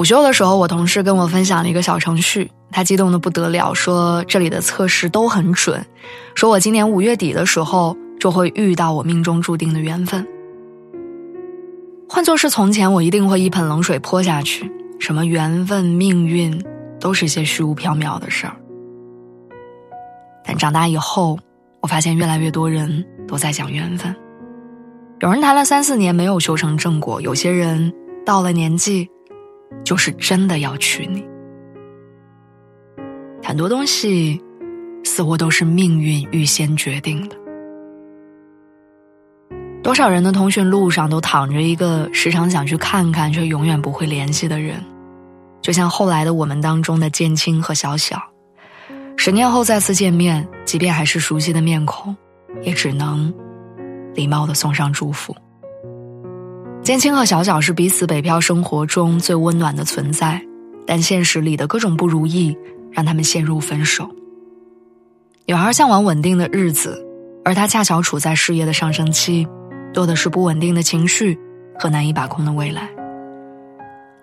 午休的时候，我同事跟我分享了一个小程序，他激动的不得了，说这里的测试都很准，说我今年五月底的时候就会遇到我命中注定的缘分。换作是从前，我一定会一盆冷水泼下去，什么缘分、命运，都是些虚无缥缈的事儿。但长大以后，我发现越来越多人都在讲缘分。有人谈了三四年没有修成正果，有些人到了年纪。就是真的要娶你。很多东西，似乎都是命运预先决定的。多少人的通讯录上都躺着一个时常想去看看却永远不会联系的人，就像后来的我们当中的建青和小小，十年后再次见面，即便还是熟悉的面孔，也只能礼貌的送上祝福。建青和小小是彼此北漂生活中最温暖的存在，但现实里的各种不如意让他们陷入分手。女孩向往稳定的日子，而他恰巧处在事业的上升期，多的是不稳定的情绪和难以把控的未来。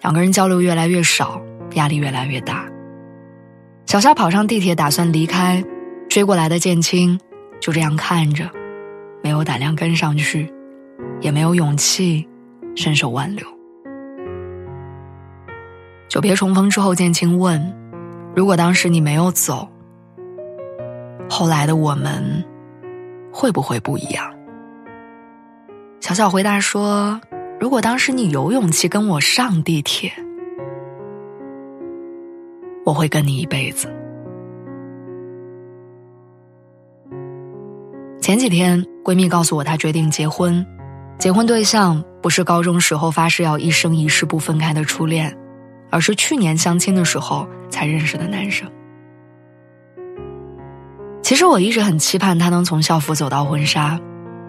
两个人交流越来越少，压力越来越大。小夏跑上地铁打算离开，追过来的建青就这样看着，没有胆量跟上去，也没有勇气。伸手挽留。久别重逢之后，建青问：“如果当时你没有走，后来的我们会不会不一样？”小小回答说：“如果当时你有勇气跟我上地铁，我会跟你一辈子。”前几天，闺蜜告诉我，她决定结婚。结婚对象不是高中时候发誓要一生一世不分开的初恋，而是去年相亲的时候才认识的男生。其实我一直很期盼他能从校服走到婚纱，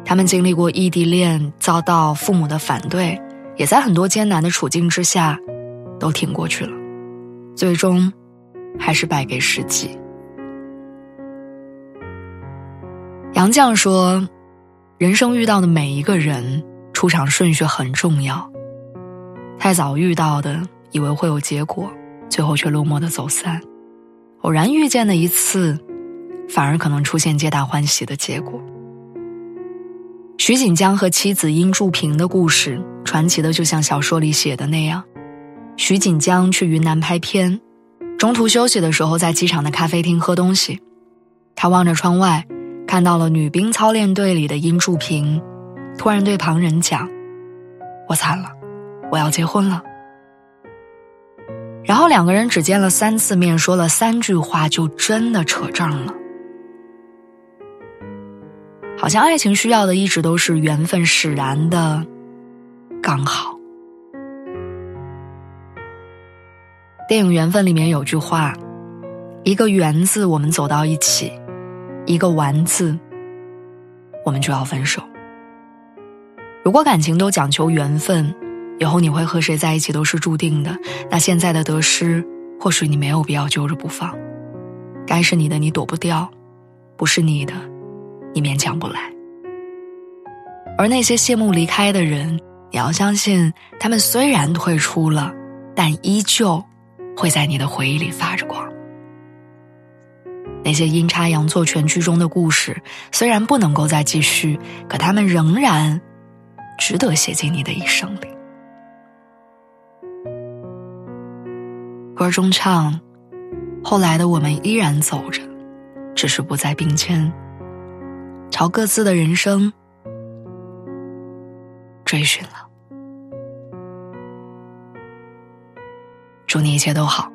他们经历过异地恋，遭到父母的反对，也在很多艰难的处境之下，都挺过去了，最终，还是败给时机。杨绛说。人生遇到的每一个人，出场顺序很重要。太早遇到的，以为会有结果，最后却落寞的走散；偶然遇见的一次，反而可能出现皆大欢喜的结果。徐锦江和妻子殷祝平的故事，传奇的就像小说里写的那样：徐锦江去云南拍片，中途休息的时候，在机场的咖啡厅喝东西，他望着窗外。看到了女兵操练队里的殷祝平，突然对旁人讲：“我惨了，我要结婚了。”然后两个人只见了三次面，说了三句话，就真的扯证了。好像爱情需要的一直都是缘分使然的刚好。电影《缘分》里面有句话：“一个缘字，我们走到一起。”一个完字，我们就要分手。如果感情都讲求缘分，以后你会和谁在一起都是注定的。那现在的得失，或许你没有必要揪着不放。该是你的，你躲不掉；不是你的，你勉强不来。而那些谢幕离开的人，你要相信，他们虽然退出了，但依旧会在你的回忆里发着光。那些阴差阳错全剧终的故事，虽然不能够再继续，可他们仍然值得写进你的一生里。歌中唱：“后来的我们依然走着，只是不再并肩，朝各自的人生追寻了。”祝你一切都好。